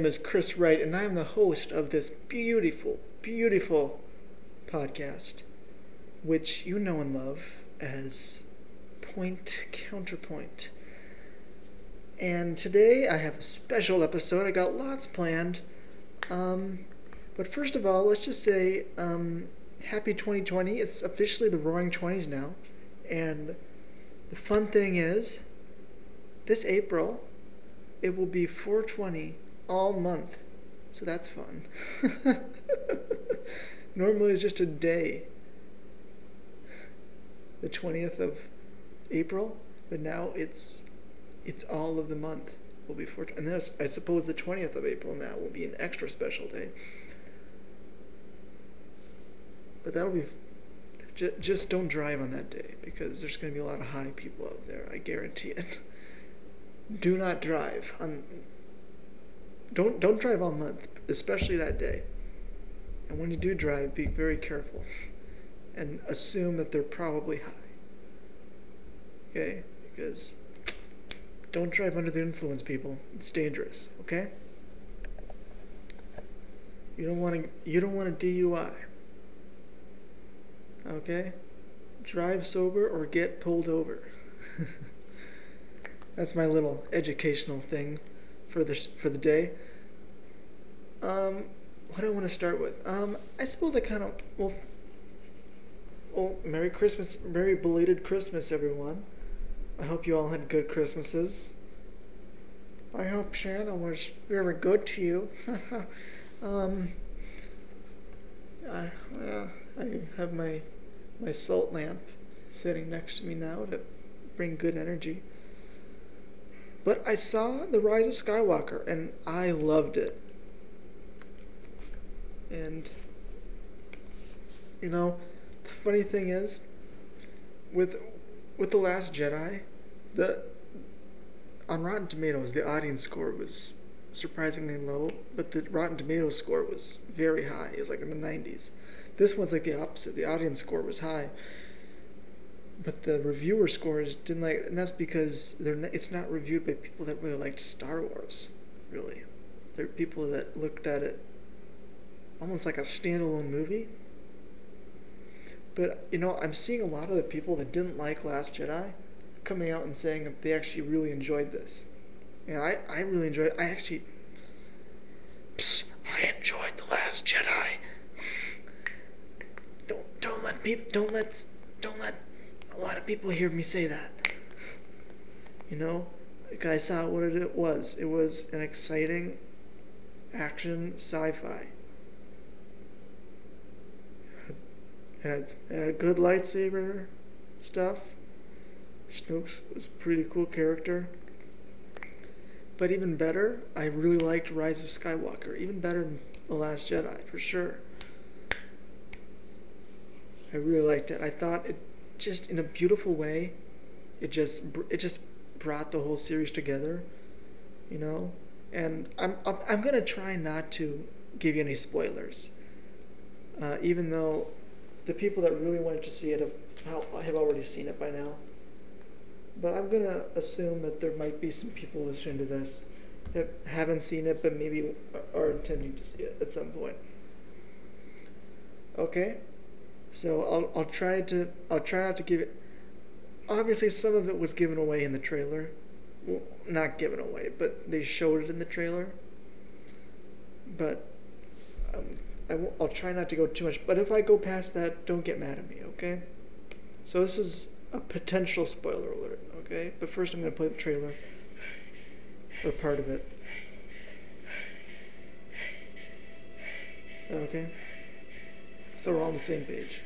Name is Chris Wright, and I am the host of this beautiful, beautiful podcast, which you know and love as Point Counterpoint. And today I have a special episode. I got lots planned. Um, but first of all, let's just say um, happy 2020. It's officially the Roaring Twenties now, and the fun thing is, this April, it will be 420 all month. So that's fun. Normally it's just a day, the 20th of April, but now it's it's all of the month will be 4 and then I suppose the 20th of April now will be an extra special day. But that'll be just don't drive on that day because there's going to be a lot of high people out there. I guarantee it. Do not drive on. Don't don't drive all month, especially that day. And when you do drive, be very careful, and assume that they're probably high. Okay, because don't drive under the influence, people. It's dangerous. Okay. You don't want to. You don't want a DUI. Okay? Drive sober or get pulled over. That's my little educational thing for the for the day. Um, what do I want to start with? Um, I suppose I kind of well. Well, Merry Christmas, Merry belated Christmas, everyone. I hope you all had good Christmases. I hope Santa was very good to you. um, I, uh, I have my my salt lamp sitting next to me now to bring good energy. But I saw The Rise of Skywalker and I loved it. And you know, the funny thing is with with The Last Jedi, the on Rotten Tomatoes the audience score was surprisingly low, but the Rotten Tomatoes score was very high. It was like in the 90s. This one's like the opposite. The audience score was high, but the reviewer scores didn't like, and that's because they're not, it's not reviewed by people that really liked Star Wars. Really, they're people that looked at it almost like a standalone movie. But you know, I'm seeing a lot of the people that didn't like Last Jedi coming out and saying they actually really enjoyed this, and I I really enjoyed. It. I actually. Psst, I enjoyed the Last Jedi don't don't let people don't let don't let a lot of people hear me say that. You know, I saw what it was. It was an exciting action sci-fi. Had, had good lightsaber stuff. Snoke was a pretty cool character. But even better, I really liked Rise of Skywalker. Even better than The Last Jedi, for sure. I really liked it. I thought it just in a beautiful way. It just it just brought the whole series together, you know. And I'm I'm, I'm gonna try not to give you any spoilers, uh, even though the people that really wanted to see it have have already seen it by now. But I'm gonna assume that there might be some people listening to this that haven't seen it, but maybe are intending to see it at some point. Okay. So I'll I'll try to I'll try not to give it. Obviously, some of it was given away in the trailer. Well, not given away, but they showed it in the trailer. But um, I won't, I'll try not to go too much. But if I go past that, don't get mad at me, okay? So this is a potential spoiler alert, okay? But first, I'm gonna play the trailer or part of it. Okay. So we're all on the same page.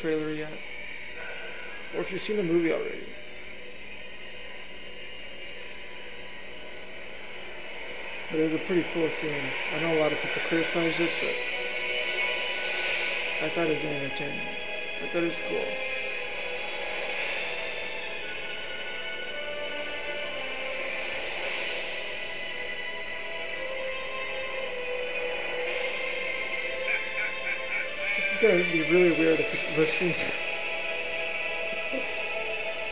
Trailer yet, or if you've seen the movie already. But it was a pretty cool scene. I know a lot of people criticized it, but I thought it was entertaining. I thought it was cool. Is gonna be really weird if you listen to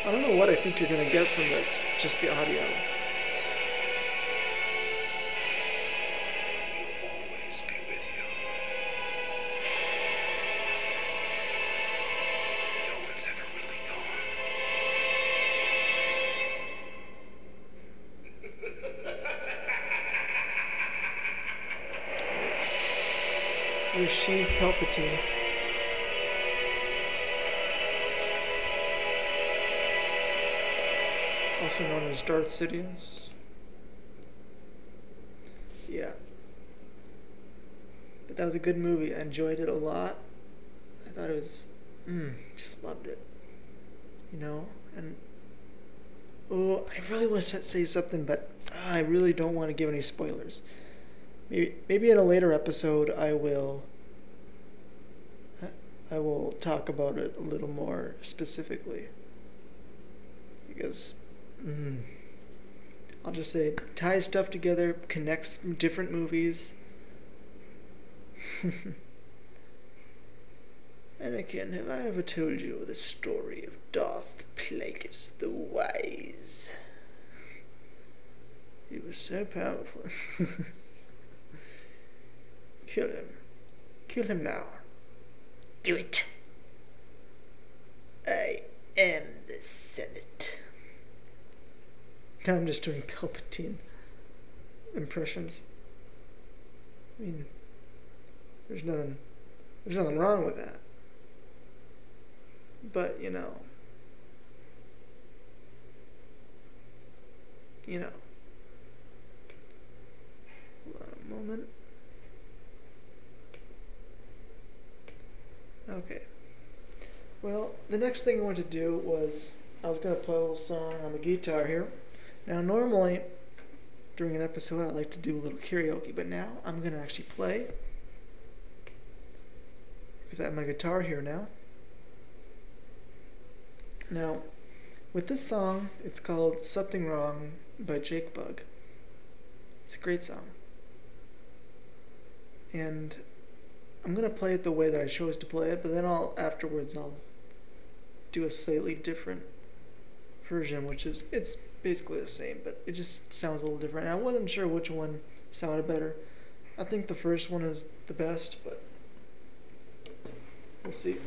I don't know what I think you're gonna get from this, just the audio. Palpatine. Also known as Darth Sidious. Yeah. But that was a good movie. I enjoyed it a lot. I thought it was, mm, just loved it. You know? And, oh, I really want to say something, but ah, I really don't want to give any spoilers. Maybe maybe in a later episode I will I will talk about it a little more specifically because mm, I'll just say ties stuff together, connects different movies. Anakin, have I ever told you the story of Darth Plagueis the Wise? He was so powerful. Kill him. Kill him now. Do it. I am the Senate. Now I'm just doing Palpatine impressions. I mean, there's nothing, there's nothing wrong with that. But you know, you know. Hold on a moment. Okay. Well, the next thing I wanted to do was I was going to play a little song on the guitar here. Now, normally during an episode, I like to do a little karaoke, but now I'm going to actually play because I have my guitar here now. Now, with this song, it's called Something Wrong by Jake Bug. It's a great song. And I'm gonna play it the way that I chose to play it, but then I'll afterwards I'll do a slightly different version, which is it's basically the same, but it just sounds a little different. And I wasn't sure which one sounded better. I think the first one is the best, but we'll see.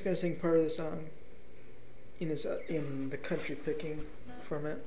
Just gonna sing part of the song in this uh, in the country picking format.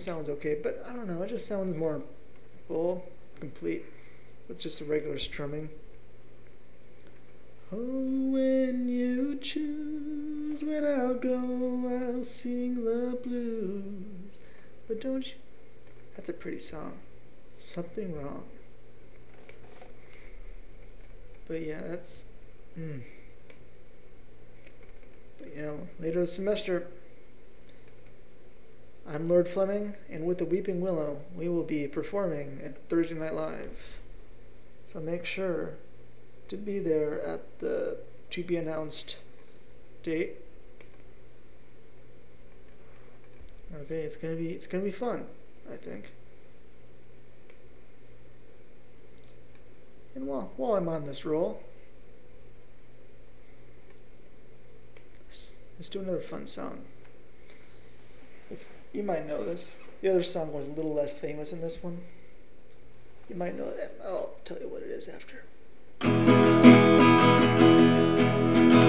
Sounds okay, but I don't know, it just sounds more full, complete, with just a regular strumming. Oh, when you choose, when I'll go, I'll sing the blues. But don't you? That's a pretty song. Something wrong. But yeah, that's. Mm. But you know, later this semester, I'm Lord Fleming, and with the Weeping Willow, we will be performing at Thursday Night Live. So make sure to be there at the to be announced date. Okay, it's gonna be it's gonna be fun, I think. And while while I'm on this roll, let's, let's do another fun song. You might know this, the other song was a little less famous than this one. You might know that. I'll tell you what it is after.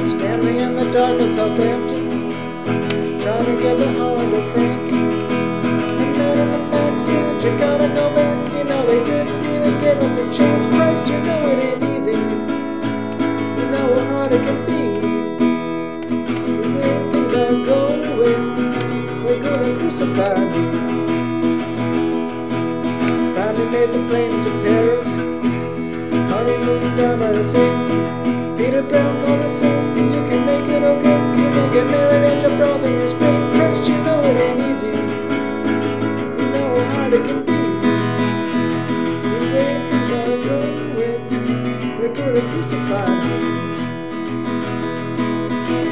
Standing in the dark of Southampton, trying to get behind the France. And then in the back said, You gotta go back. You know they didn't even give us a chance. Christ, you know it ain't easy. You know how hard it can be. Me. Finally made the plane to Paris. Honeymoon down by the sea. Peter Brown on the song. You can make it okay. You can get married and your brother is great. Christ, you know it ain't easy. You know how it can be. The way things are going, they're gonna crucify me.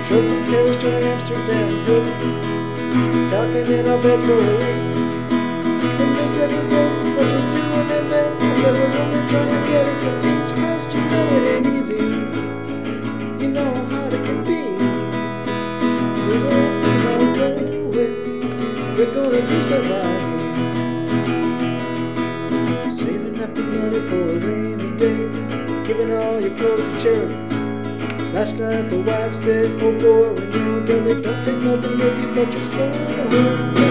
Drove from Paris to Amsterdam, Talking in our beds for a week. The newspaper said, what you're doing in bed? I said, we're only trying to get us some. Christ, you know it ain't easy. You know how hard it can be. The way things are going, we're gonna crucify me. Saving up the money for a rainy day. Giving all your clothes to charity. Last night the wife said, oh boy, when you're done, it don't take nothing with you but your soul.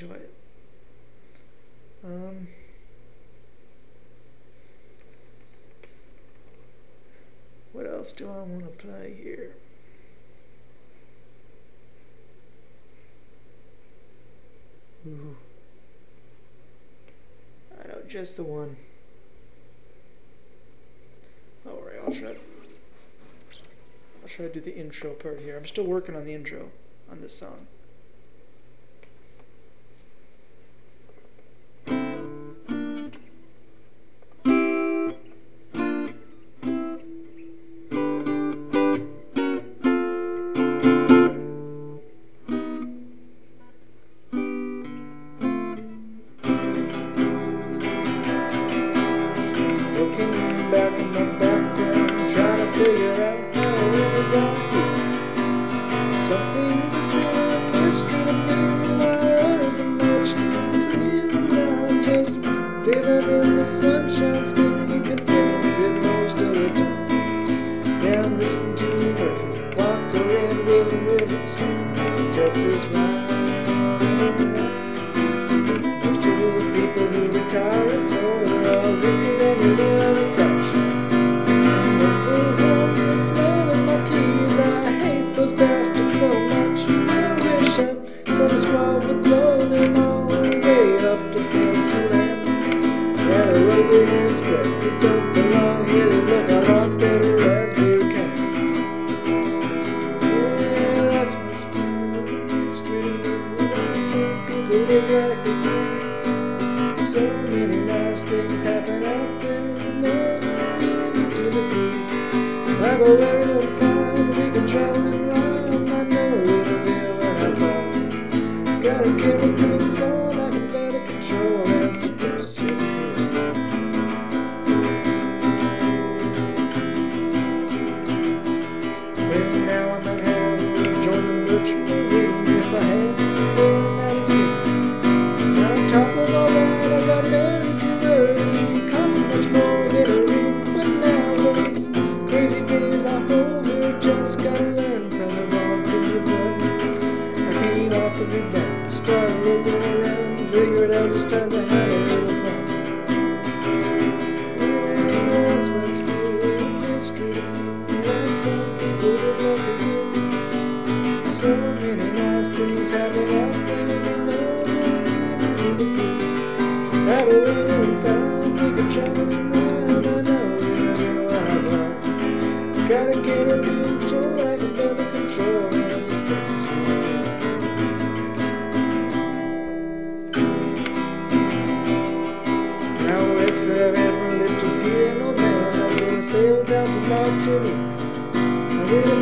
enjoy it. Um, what else do I want to play here? Ooh. I know just the one. Alright, I'll try. I'll try to do the intro part here. I'm still working on the intro on this song.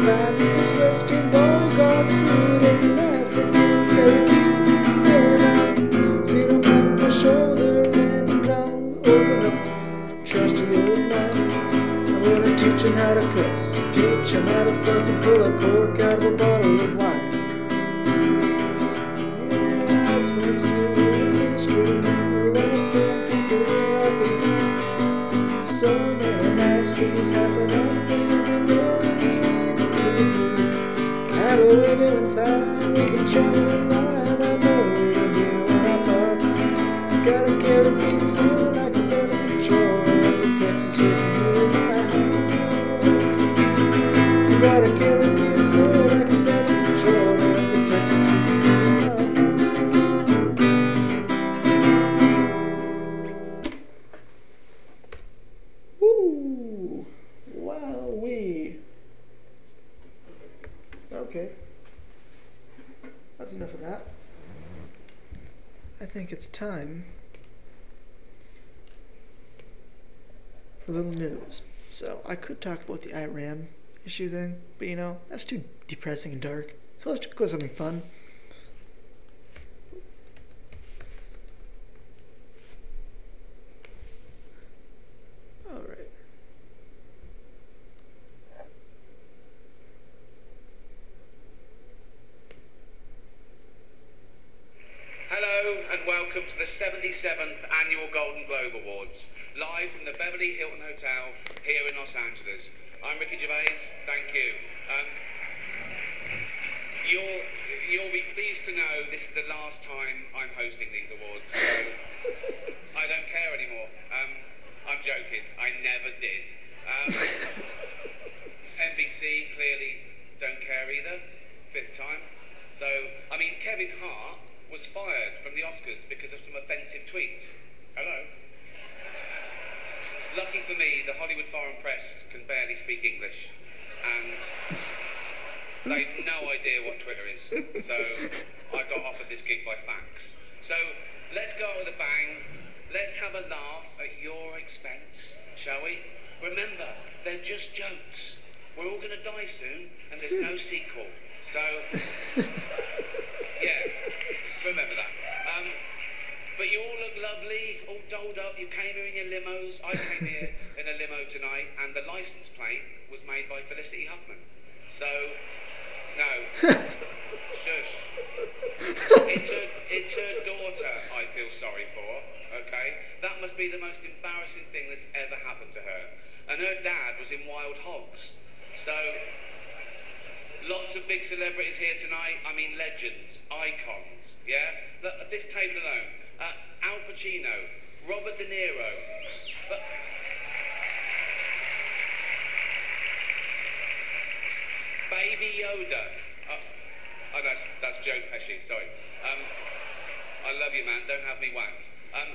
These Western Bogarts sitting there from Cherokee Then I sit on my shoulder and old man I'm teach him how to cuss, teach him how to fuss and pull a cord issue thing. But you know, that's too depressing and dark. So let's go something fun. and welcome to the 77th Annual Golden Globe Awards, live from the Beverly Hilton Hotel here in Los Angeles. I'm Ricky Gervais, thank you. Um, you'll, you'll be pleased to know this is the last time I'm hosting these awards, so I don't care anymore. Um, I'm joking, I never did. Um, NBC clearly don't care either, fifth time. So, I mean, Kevin Hart was fired from the Oscars because of some offensive tweets. Hello? Lucky for me, the Hollywood foreign press can barely speak English. And they've no idea what Twitter is. So I got offered this gig by fax. So let's go out with a bang. Let's have a laugh at your expense, shall we? Remember, they're just jokes. We're all going to die soon, and there's no sequel. So, yeah remember that. Um, but you all look lovely, all dolled up. You came here in your limos. I came here in a limo tonight, and the license plate was made by Felicity Huffman. So, no, shush. It's her, it's her daughter I feel sorry for, okay? That must be the most embarrassing thing that's ever happened to her. And her dad was in Wild Hogs. So, lots of big celebrities here tonight. I mean, legends, icons, yeah? Look, at this table alone. Uh, Al Pacino, Robert De Niro. But, Baby Yoda. Oh, oh, that's that's Joe Pesci. Sorry. Um, I love you, man. Don't have me whacked. Um,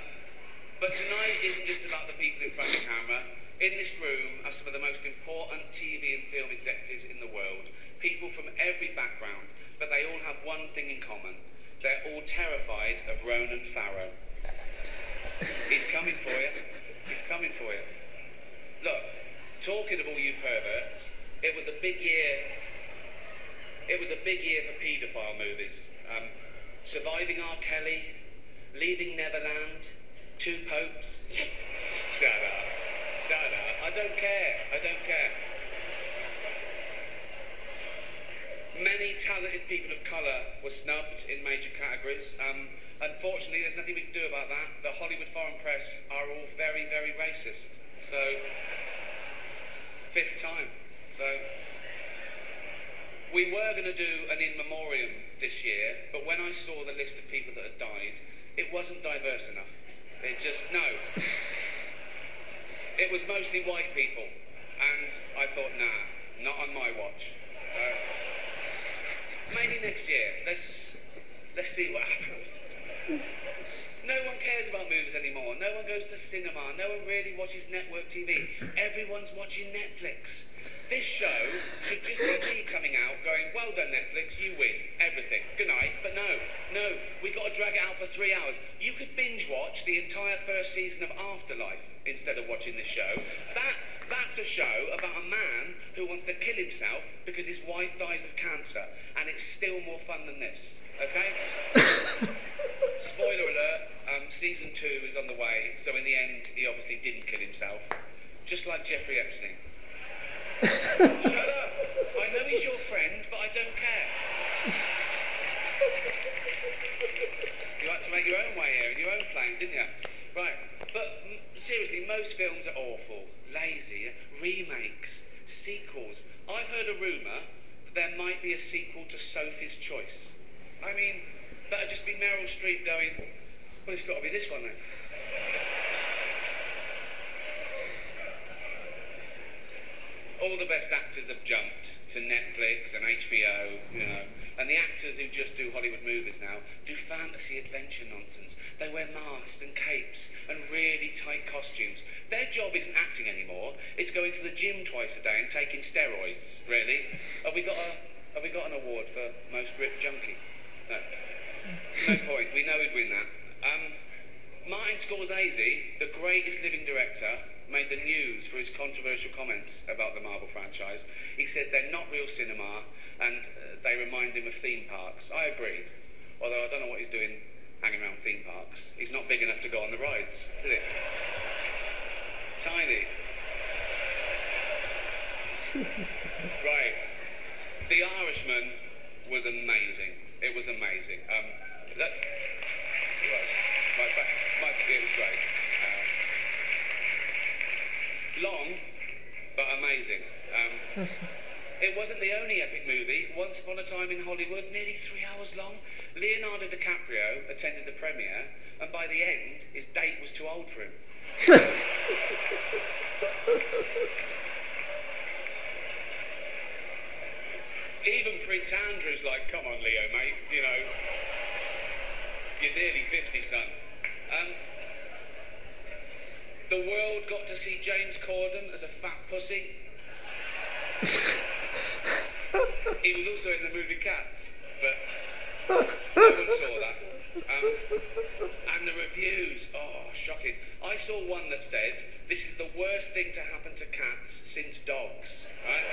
but tonight isn't just about the people in front of the camera. In this room are some of the most important TV and film executives in the world. People from every background, but they all have one thing in common. They're all terrified of Ronan Farrow. He's coming for you. He's coming for you. Look, talking of all you perverts, it was a big year. It was a big year for paedophile movies. Um, Surviving R. Kelly, Leaving Neverland, Two Popes. Shut up. Shut up. I don't care. I don't care. Many talented people of colour were snubbed in major categories. Um, unfortunately, there's nothing we can do about that. The Hollywood Foreign Press are all very, very racist. So, fifth time. So, we were going to do an in memoriam this year, but when I saw the list of people that had died, it wasn't diverse enough. It just, no. It was mostly white people. And I thought, nah, not on my watch. Maybe next year. Let's, let's see what happens. No one cares about movies anymore. No one goes to cinema. No one really watches network TV. Everyone's watching Netflix. This show should just be me coming out going, well done Netflix, you win everything. Good night. But no, no, we got to drag it out for three hours. You could binge watch the entire first season of Afterlife instead of watching this show. That that's a show about a man who wants to kill himself because his wife dies of cancer, and it's still more fun than this. Okay? Spoiler alert: um, season two is on the way. So in the end, he obviously didn't kill himself, just like Jeffrey Epstein. Shut up. I know he's your friend, but I don't care. You had to make your own way here in your own plane, didn't you? Right. But seriously, most films are awful, lazy, remakes, sequels. I've heard a rumour that there might be a sequel to Sophie's Choice. I mean, that'd just be Meryl Streep going, well, it's got to be this one then. All the best actors have jumped to Netflix and HBO, you know. And the actors who just do Hollywood movies now do fantasy adventure nonsense. They wear masks and capes and really tight costumes. Their job isn't acting anymore. It's going to the gym twice a day and taking steroids. Really? Have we got a have we got an award for most ripped junkie? No. No point. We know he'd win that. Um, Martin Scorsese, the greatest living director, made the news for his controversial comments about the Marvel franchise. He said they're not real cinema and uh, they remind him of theme parks. I agree. Although I don't know what he's doing hanging around theme parks. He's not big enough to go on the rides, is he? It's tiny. right. The Irishman was amazing. It was amazing. Um, look, it was. My, my, it was great. Long, but amazing. Um, it wasn't the only epic movie. Once Upon a Time in Hollywood, nearly three hours long. Leonardo DiCaprio attended the premiere, and by the end, his date was too old for him. Even Prince Andrew's like, come on, Leo, mate, you know, you're nearly 50, son. Um, The world got to see James Corden as a fat pussy. he was also in the movie Cats, but no one saw that. Um, and the reviews, oh, shocking. I saw one that said, this is the worst thing to happen to cats since dogs, right?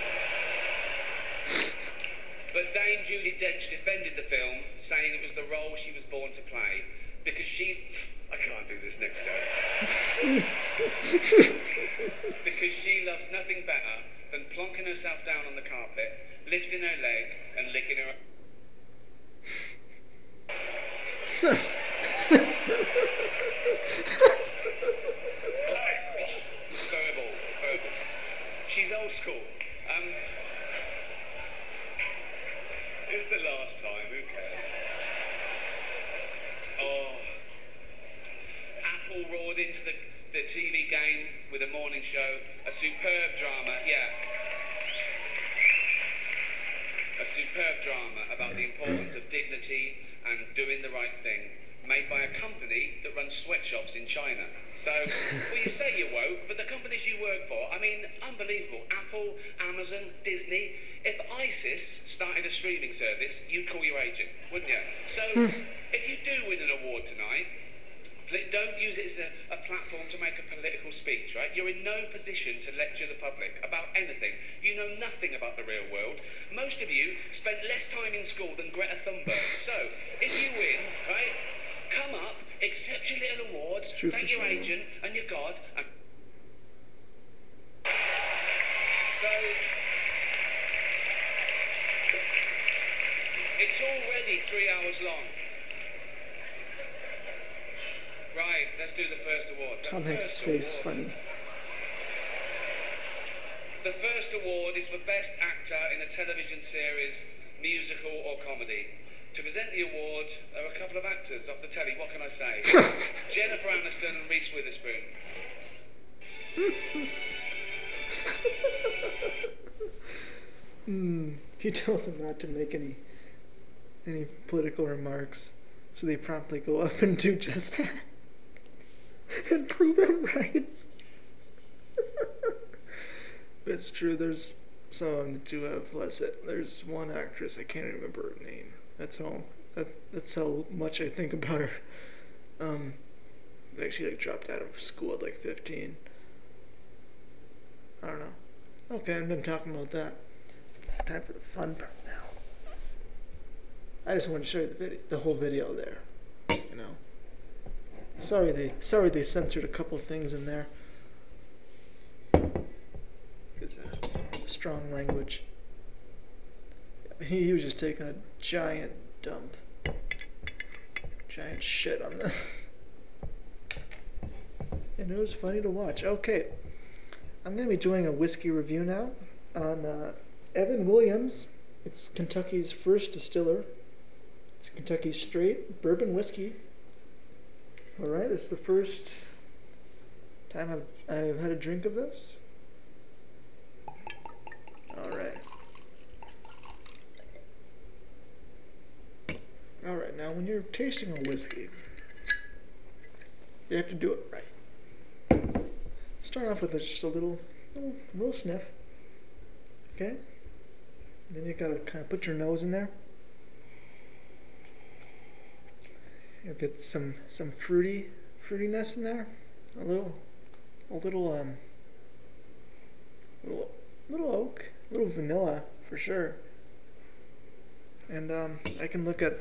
But Dame Judy Dench defended the film, saying it was the role she was born to play, because she... I can't do this next time. because she loves nothing better than plonking herself down on the carpet, lifting her leg, and licking her... verbal, verbal. She's old school. Um, it's the last time, who cares? Oh. Apple roared into the, the TV game with a morning show. A superb drama, yeah. A superb drama about the importance of dignity and doing the right thing, made by a company that runs sweatshops in China. So, well, you say you're woke, but the companies you work for, I mean, unbelievable. Apple, Amazon, Disney. If ISIS started a streaming service, you'd call your agent, wouldn't you? So, hmm. if you do win an award tonight, don't use it as a, a platform to make a political speech, right? You're in no position to lecture the public about anything. You know nothing about the real world. Most of you spent less time in school than Greta Thunberg. So, if you win, right, come up, accept your little award, thank your agent and your God, and so it's already three hours long. Right, let's do the first award. The Tom Hanks' first face award. funny. The first award is for Best Actor in a Television Series, Musical or Comedy. To present the award are a couple of actors off the telly, what can I say? Jennifer Aniston and Reese Witherspoon. Hmm. He tells them not to make any any political remarks, so they promptly go up and do just that and prove him right. but it's true. There's some that do have less. There's one actress I can't remember her name. That's how that that's how much I think about her. Um, like she like dropped out of school at like 15. I don't know. Okay, I'm done talking about that. Time for the fun part now. I just wanted to show you the video, the whole video there. You know. Sorry they sorry they censored a couple things in there. Strong language. He, was just taking a giant dump. Giant shit on the. and it was funny to watch. Okay. I'm to be doing a whiskey review now on uh, Evan Williams. It's Kentucky's first distiller. It's Kentucky straight bourbon whiskey. All right, this is the first time I've, I've had a drink of this. All right. All right, now when you're tasting a whiskey, you have to do it right. Start off with just a little, little, little sniff. Okay? Then you gotta kind of put your nose in there. You'll get some some fruity fruitiness in there. A little, a little um, little, little oak, little vanilla for sure. And um, I can look at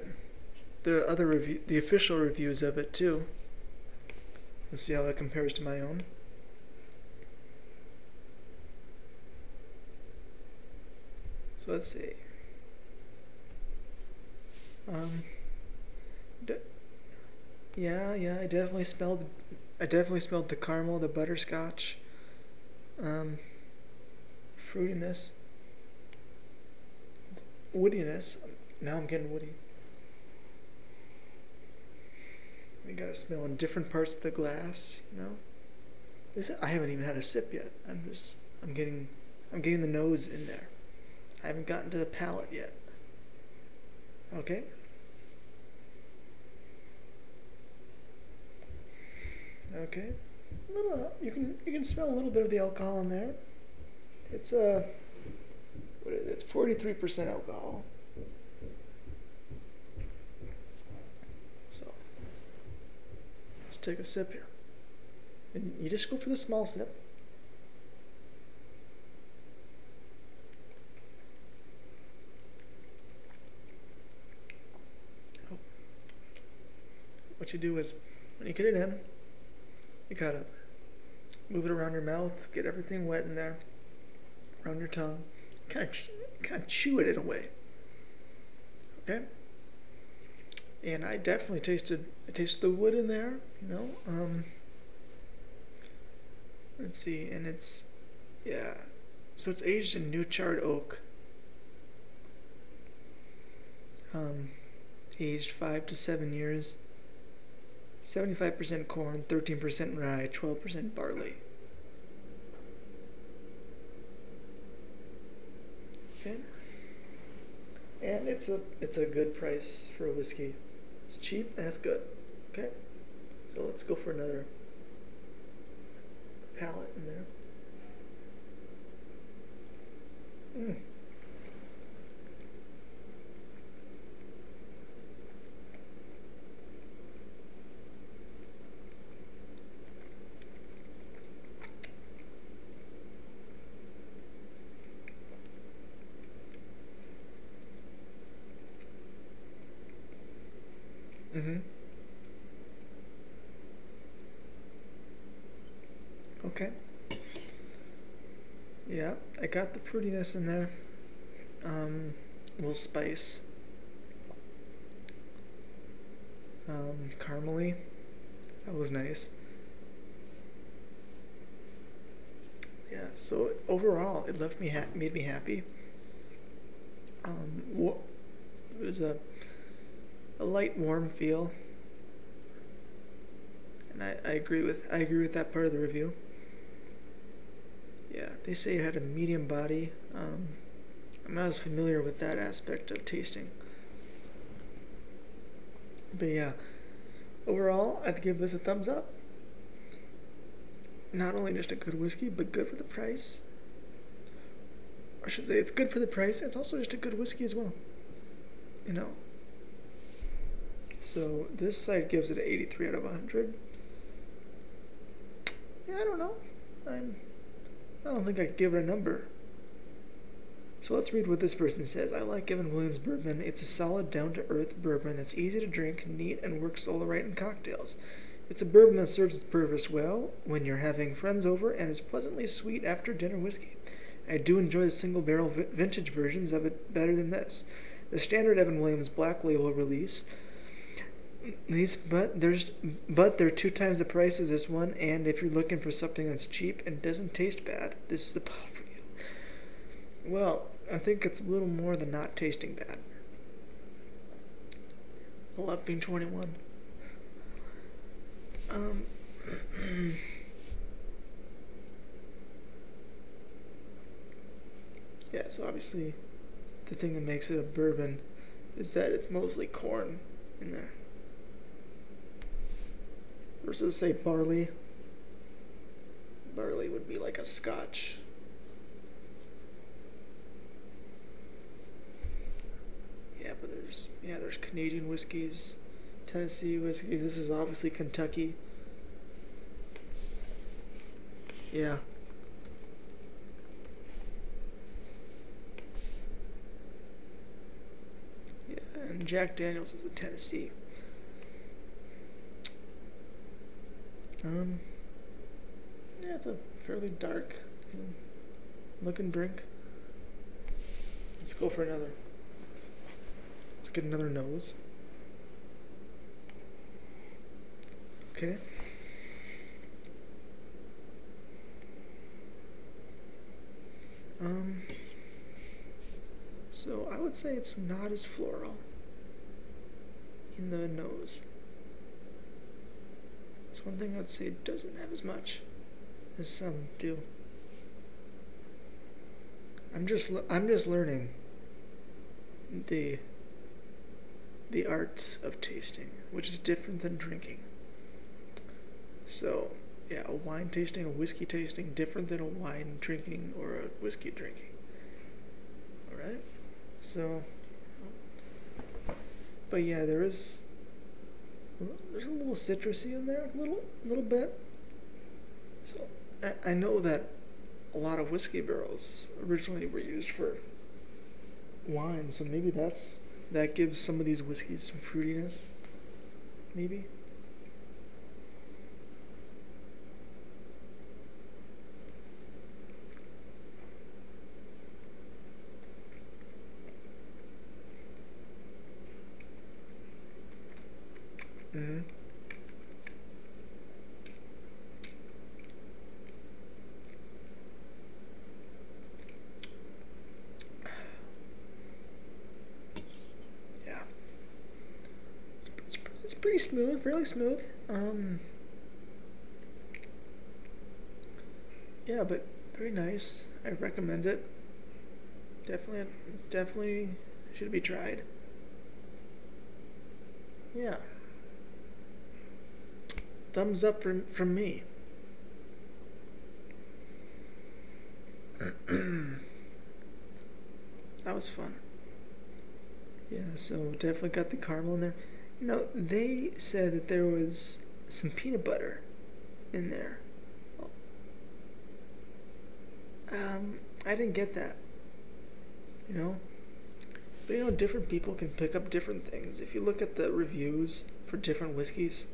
the other review, the official reviews of it too, and see how it compares to my own. So let's see. Um, yeah, yeah, I definitely smelled. I definitely smelled the caramel, the butterscotch, um, fruitiness, woodiness. Now I'm getting woody. You gotta smell in different parts of the glass, you know. This I haven't even had a sip yet. I'm just I'm getting I'm getting the nose in there. I haven't gotten to the palate yet. Okay. Okay. a little. You can you can smell a little bit of the alcohol in there. It's uh, a. Is it? It's forty three percent alcohol. So let's take a sip here. And you just go for the small sip. Oh. What you do is, when you get it in, you gotta move it around your mouth, get everything wet in there, around your tongue, kind of, kind of chew it in a way. Okay. And I definitely tasted, I tasted the wood in there. You know, um, let's see, and it's, yeah, so it's aged in new charred oak. Um, aged five to seven years. 75% corn, 13% rye, 12% barley. Okay. And it's a it's a good price for a whiskey. It's cheap and it's good. Okay. So let's go for another palate in there. Mm. Mm-hmm. Okay. Yeah, I got the fruitiness in there. Um, little spice. Um, caramely. That was nice. Yeah, so overall, it left me ha- made me happy. Um, it was a a light, warm feel, and I, I agree with I agree with that part of the review. They say it had a medium body. Um, I'm not as familiar with that aspect of tasting, but yeah, overall, I'd give this a thumbs up. Not only just a good whiskey, but good for the price. I should say, it's good for the price. It's also just a good whiskey as well. You know. So this site gives it an 83 out of 100. Yeah, I don't know. I'm. I don't think I could give it a number. So let's read what this person says. I like Evan Williams bourbon. It's a solid, down to earth bourbon that's easy to drink, neat, and works all right in cocktails. It's a bourbon that serves its purpose well when you're having friends over and is pleasantly sweet after dinner whiskey. I do enjoy the single barrel vintage versions of it better than this. The standard Evan Williams Black Label release these but there's but they're two times the price as this one and if you're looking for something that's cheap and doesn't taste bad this is the bottle for you. Well i think it's a little more than not tasting bad. I love being 21 um yeah so obviously the thing that makes it a bourbon is that it's mostly corn in there versus say barley. Barley would be like a scotch. Yeah, but there's yeah, there's Canadian whiskeys, Tennessee whiskeys. This is obviously Kentucky. Yeah. Yeah, and Jack Daniels is the Tennessee. Um, yeah, it's a fairly dark looking drink. Let's go for another. Let's, let's get another nose. Okay. Um, so I would say it's not as floral in the nose. It's one thing I'd say doesn't have as much as some do. I'm just I'm just learning the the art of tasting, which is different than drinking. So, yeah, a wine tasting, a whiskey tasting, different than a wine drinking or a whiskey drinking. All right, so, but yeah, there is. There's a little citrusy in there, a little, little bit. So I, I know that a lot of whiskey barrels originally were used for wine, so maybe that's that gives some of these whiskeys some fruitiness. Maybe. Mm-hmm. Yeah. It's, it's, it's smooth, fairly smooth. Um, yeah, but very nice. I recommend it. Definitely, definitely should be tried. Yeah. Thumbs up from from me. that was fun. Yeah, so definitely got the caramel in there. You know, they said that there was some peanut butter in there. Um, I didn't get that. You know? But you know, different people can pick up different things. If you look at the reviews for different whiskeys,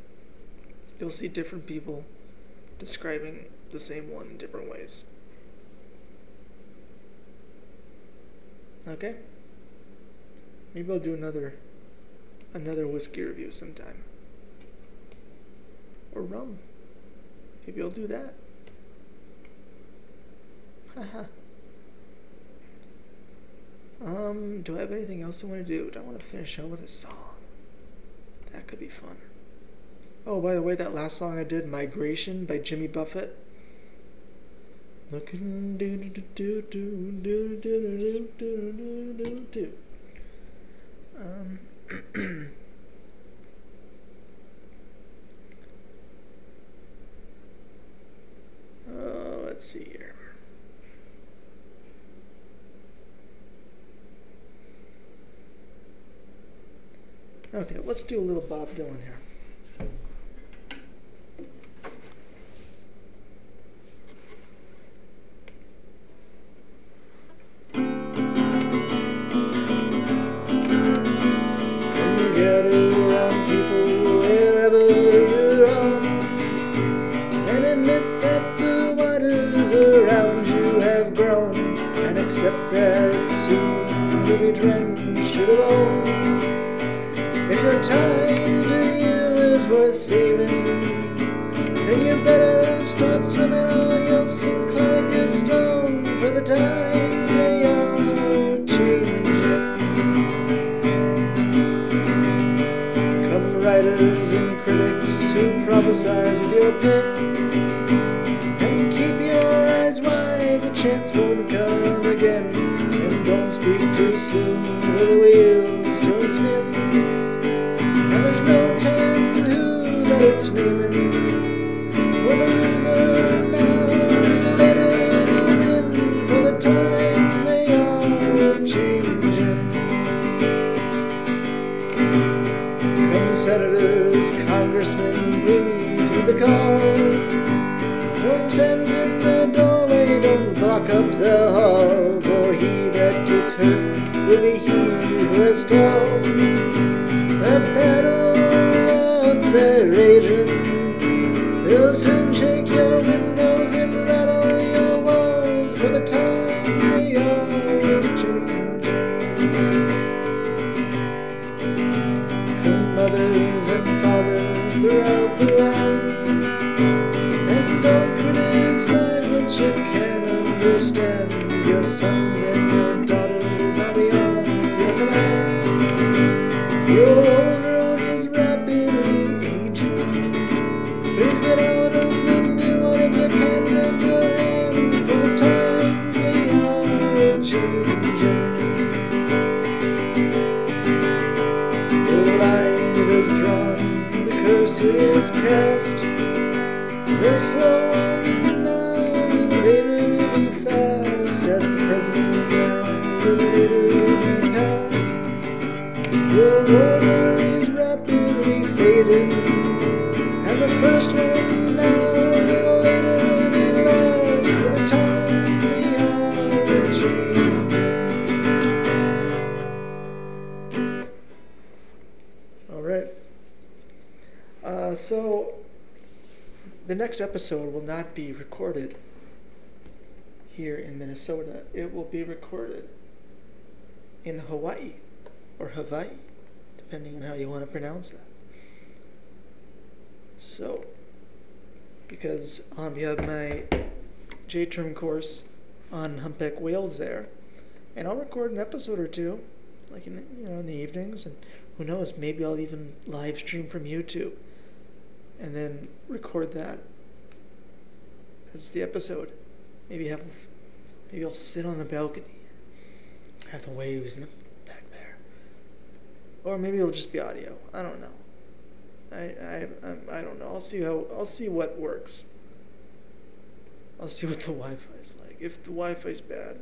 you'll see different people describing the same one in different ways. Okay? Maybe I'll do another another whiskey review sometime. Or rum. Maybe I'll do that. Haha. um, do I have anything else I want to do? Do I want to finish up with a song? That could be fun. Oh, by the way, that last song I did, Migration by Jimmy Buffett. Looking do do do do do do do do do do do. Um. oh, let's see here. Okay, let's do a little Bob Dylan here. good the next episode will not be recorded here in Minnesota. It will be recorded in Hawaii or Hawaii, depending on how you want to pronounce that. So, because um, you have my J term course on humpback whales there, and I'll record an episode or two, like in the, you know in the evenings, and who knows, maybe I'll even live stream from YouTube, and then record that as the episode. Maybe have, maybe I'll sit on the balcony, have the waves the back there, or maybe it'll just be audio. I don't know. I I I don't know. I'll see how I'll see what works. I'll see what the Wi-Fi is like. If the Wi-Fi is bad,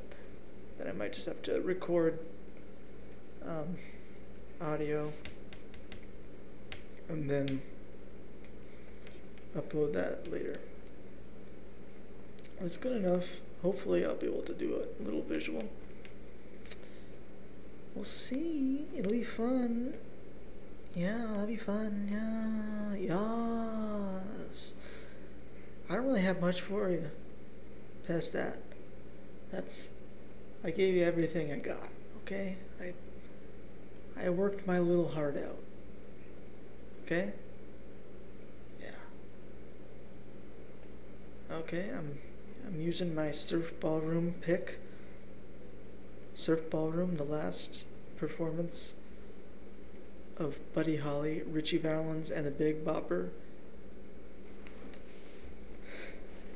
then I might just have to record um, audio and then upload that later. It's good enough. Hopefully, I'll be able to do a little visual. We'll see. It'll be fun. Yeah, that'll be fun. Yeah, yes. I don't really have much for you past that. That's I gave you everything I got, okay? I I worked my little heart out. Okay? Yeah. Okay, I'm I'm using my surf ballroom pick. Surf ballroom, the last performance of Buddy Holly, Ritchie Valens, and the Big Bopper.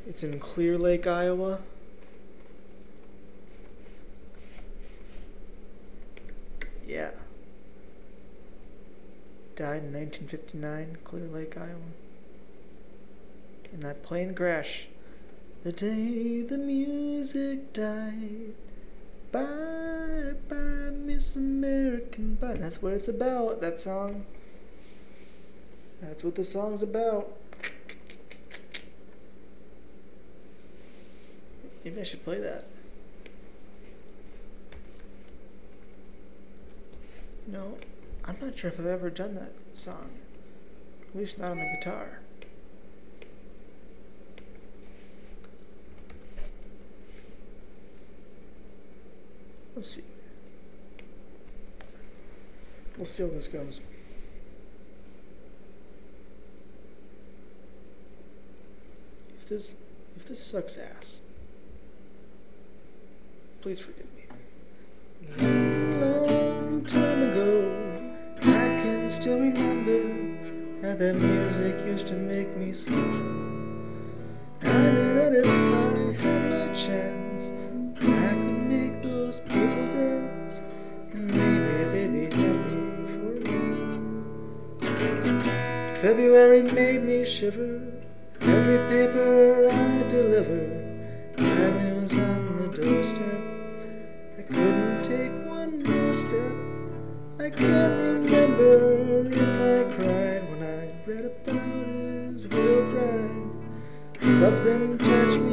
It's in Clear Lake, Iowa. Yeah. Died in 1959, Clear Lake, Iowa. In that plane crash. The day the music died. Bye, bye, Miss American Bye. That's what it's about, that song. That's what the song's about. Maybe I should play that. No, I'm not sure if I've ever done that song. At least not on the guitar. Let's see. We'll see how this goes. If this if this sucks ass, please forgive me. Long time ago, I can still remember how that music used to make me sing. I knew that if I had my chance, February made me shiver. Every paper I deliver, bad news on the doorstep. I couldn't take one more step. I can't remember if I cried when I read about his real pride. Something touched me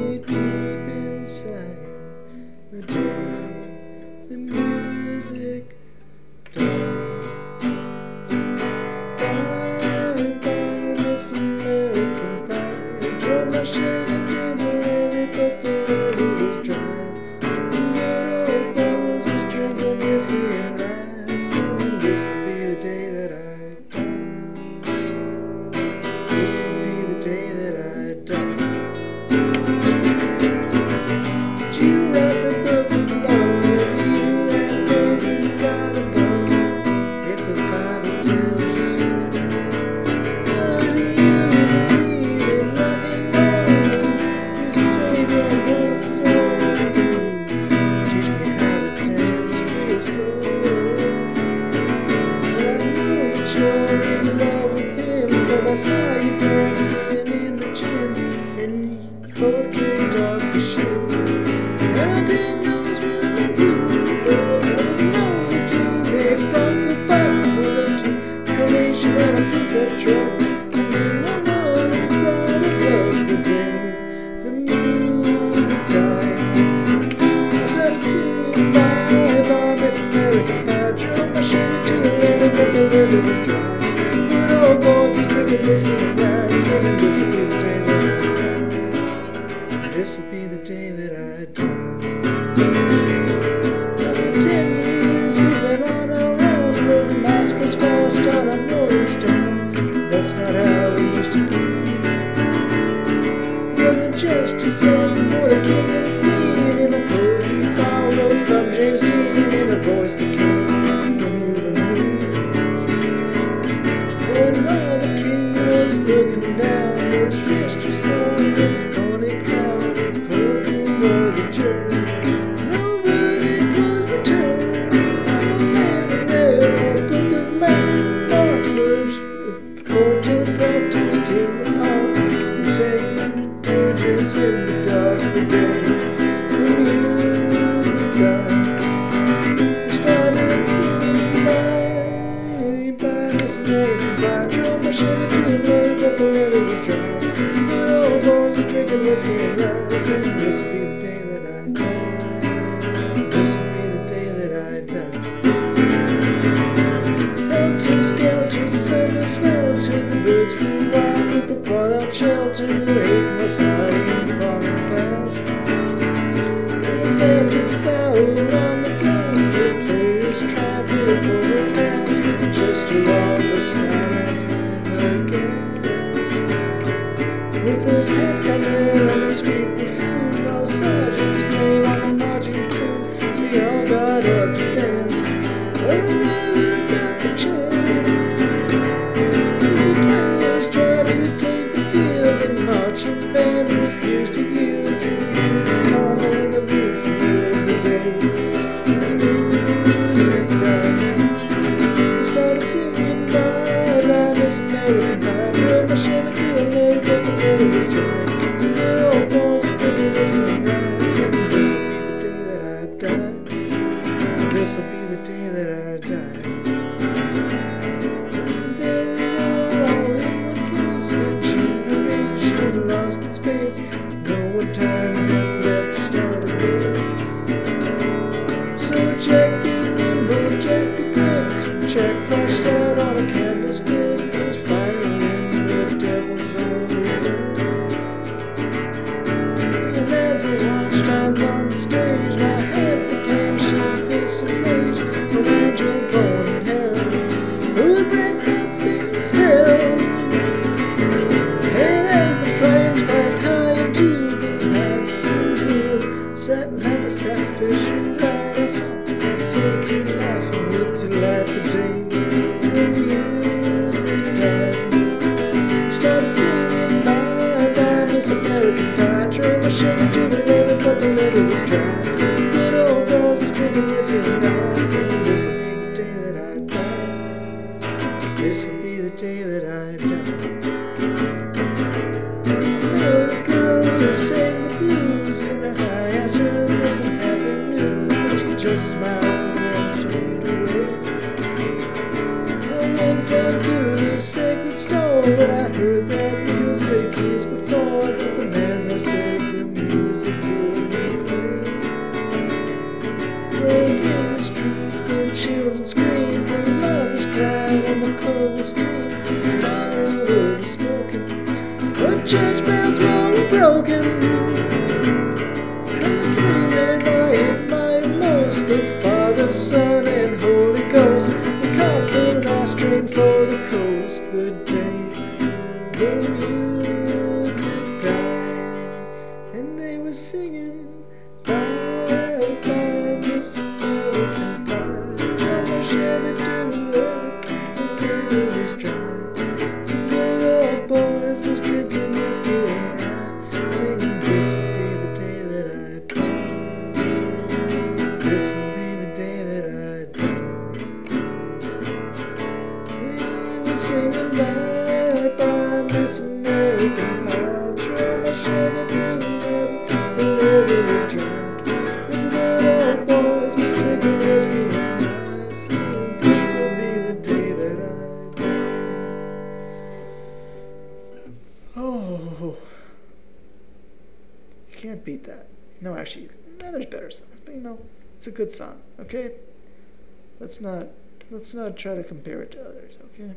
let's not let's not try to compare it to others, okay?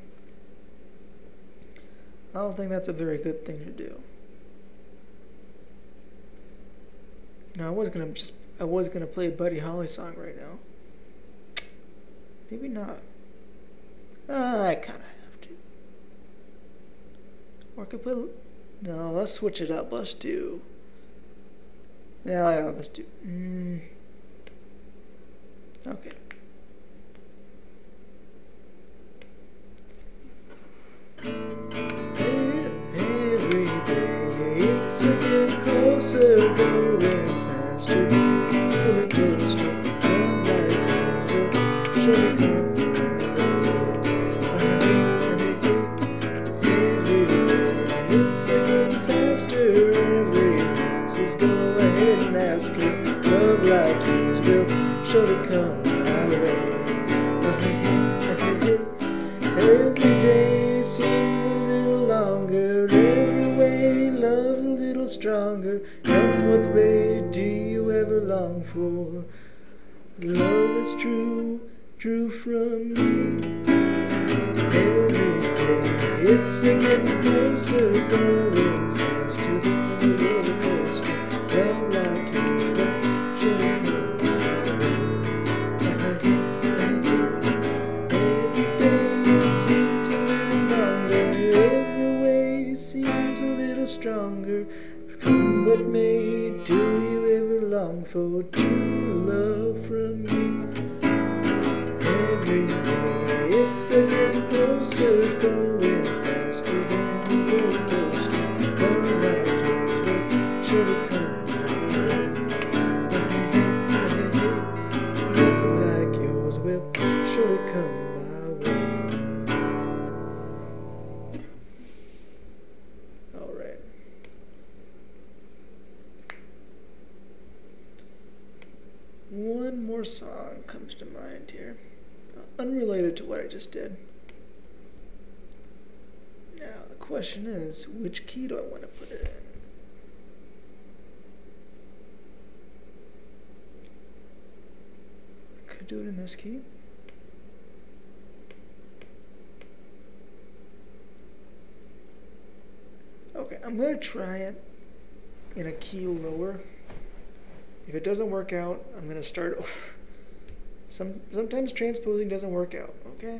I don't think that's a very good thing to do. Now I was gonna just I was gonna play a Buddy Holly song right now. Maybe not. Uh, I kinda have to. Or could play No, let's switch it up. Let's do Yeah, yeah let's do mm, Okay. Every day it's getting closer, going faster. Faster. Every once go ahead and ask it. Love like yours will surely come seems a little longer. Every way love's a little stronger. Come what may, do you ever long for love that's true, true from me? Every day it's a getting closer, going faster than a for true love from me? Every day it's a little closer, going more song comes to mind here, uh, unrelated to what I just did. Now, the question is which key do I want to put it in? Could do it in this key. Okay, I'm going to try it in a key lower. If it doesn't work out, I'm going to start over. Some, sometimes transposing doesn't work out, okay?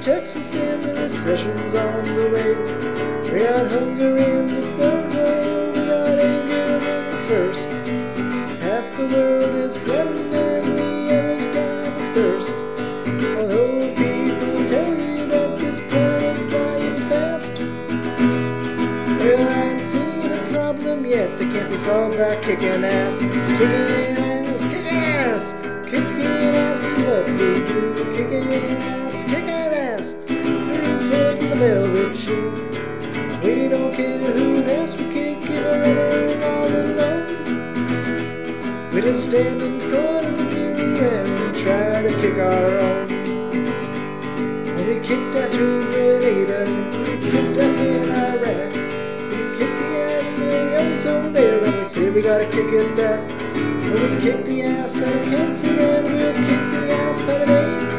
Texas and the recession's on the way. We got hunger in the third be solved by kicking ass. Kicking ass, kicking ass, kicking ass. Kicking ass, kicking ass, we're in the velvet shoe. We don't care whose ass we kick, we're all alone. We just stand in front of the mirror and try to kick our own. And we kicked ass in Grenada, we kicked ass in Iraq. We kicked the ass in the ozone layer, we say we gotta kick it back. And we kick the ass out of cancer, and we'll kick the ass out of AIDS.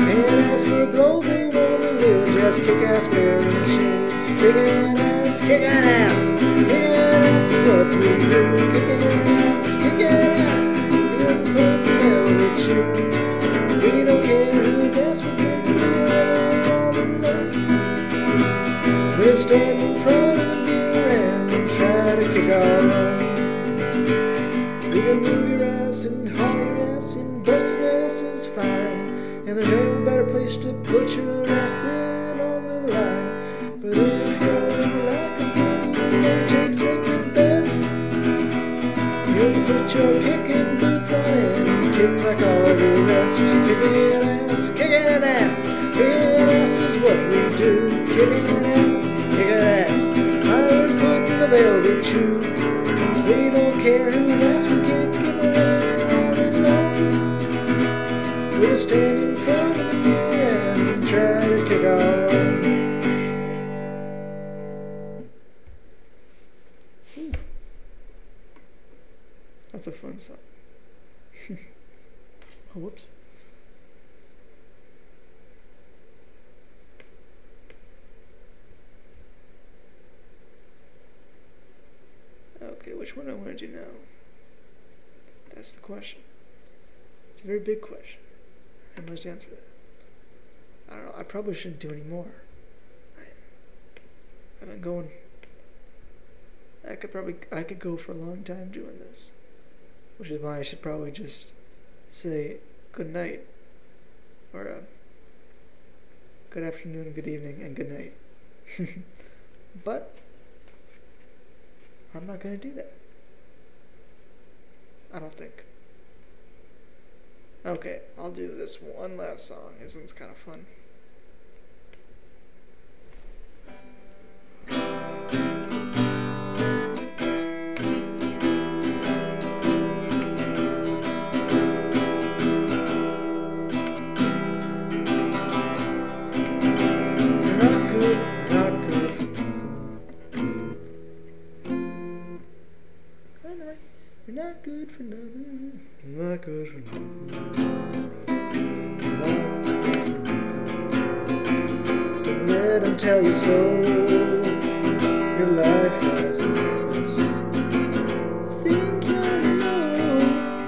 And as for global warming, we'll just kick ass wearing shades. Kicking ass, kicking ass, kicking ass is what we do. Kicking ass, kicking ass, we're put the velvet shoe. We don't care whose ass we're kicking, we're all alone. We'll stand in front try to kick can move your ass and haul your ass and bust your ass is fine. And there's no better place to put your ass than on the line. But if you're like a thing, don't take second best. You put your kicking boots on and kick like all the rest. Kicking ass, kicking ass, kicking ass is what we do. Kicking ass, they'll be true. They don't care whose ass we kick if they're on it. We're standing for the of you and try to take our own. That's a fun song. Question. It's a very big question. I must answer that. I don't know. I probably shouldn't do any more. I, I've been going. I could probably I could go for a long time doing this, which is why I should probably just say good night, or uh, good afternoon, good evening, and good night. but I'm not gonna do that. I don't think. Okay, I'll do this one last song. This one's kind of fun. You're not good, for nothing. Not good for nothing. You're not good for nothing. Don't let 'em tell you so. Your life has a purpose. Think you know.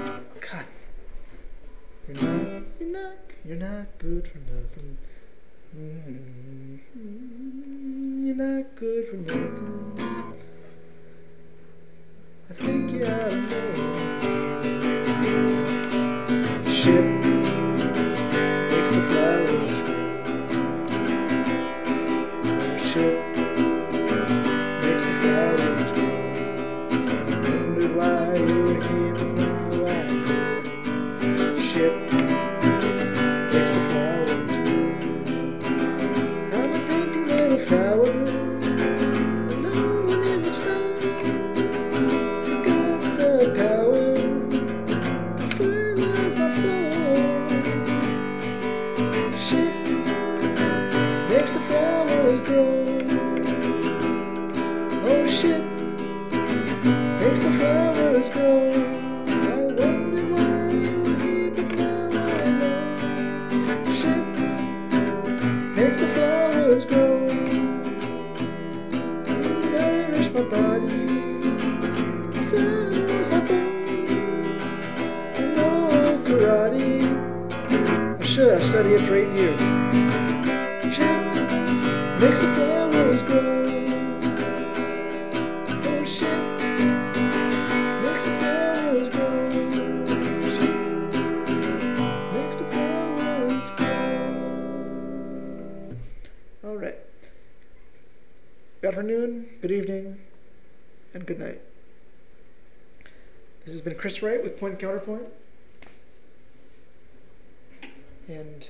Oh, God. You're not, you're not, you're not good for nothing. Mm, Chris Wright with Point Counterpoint. And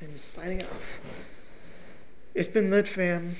I'm signing off. It's been lit, fam.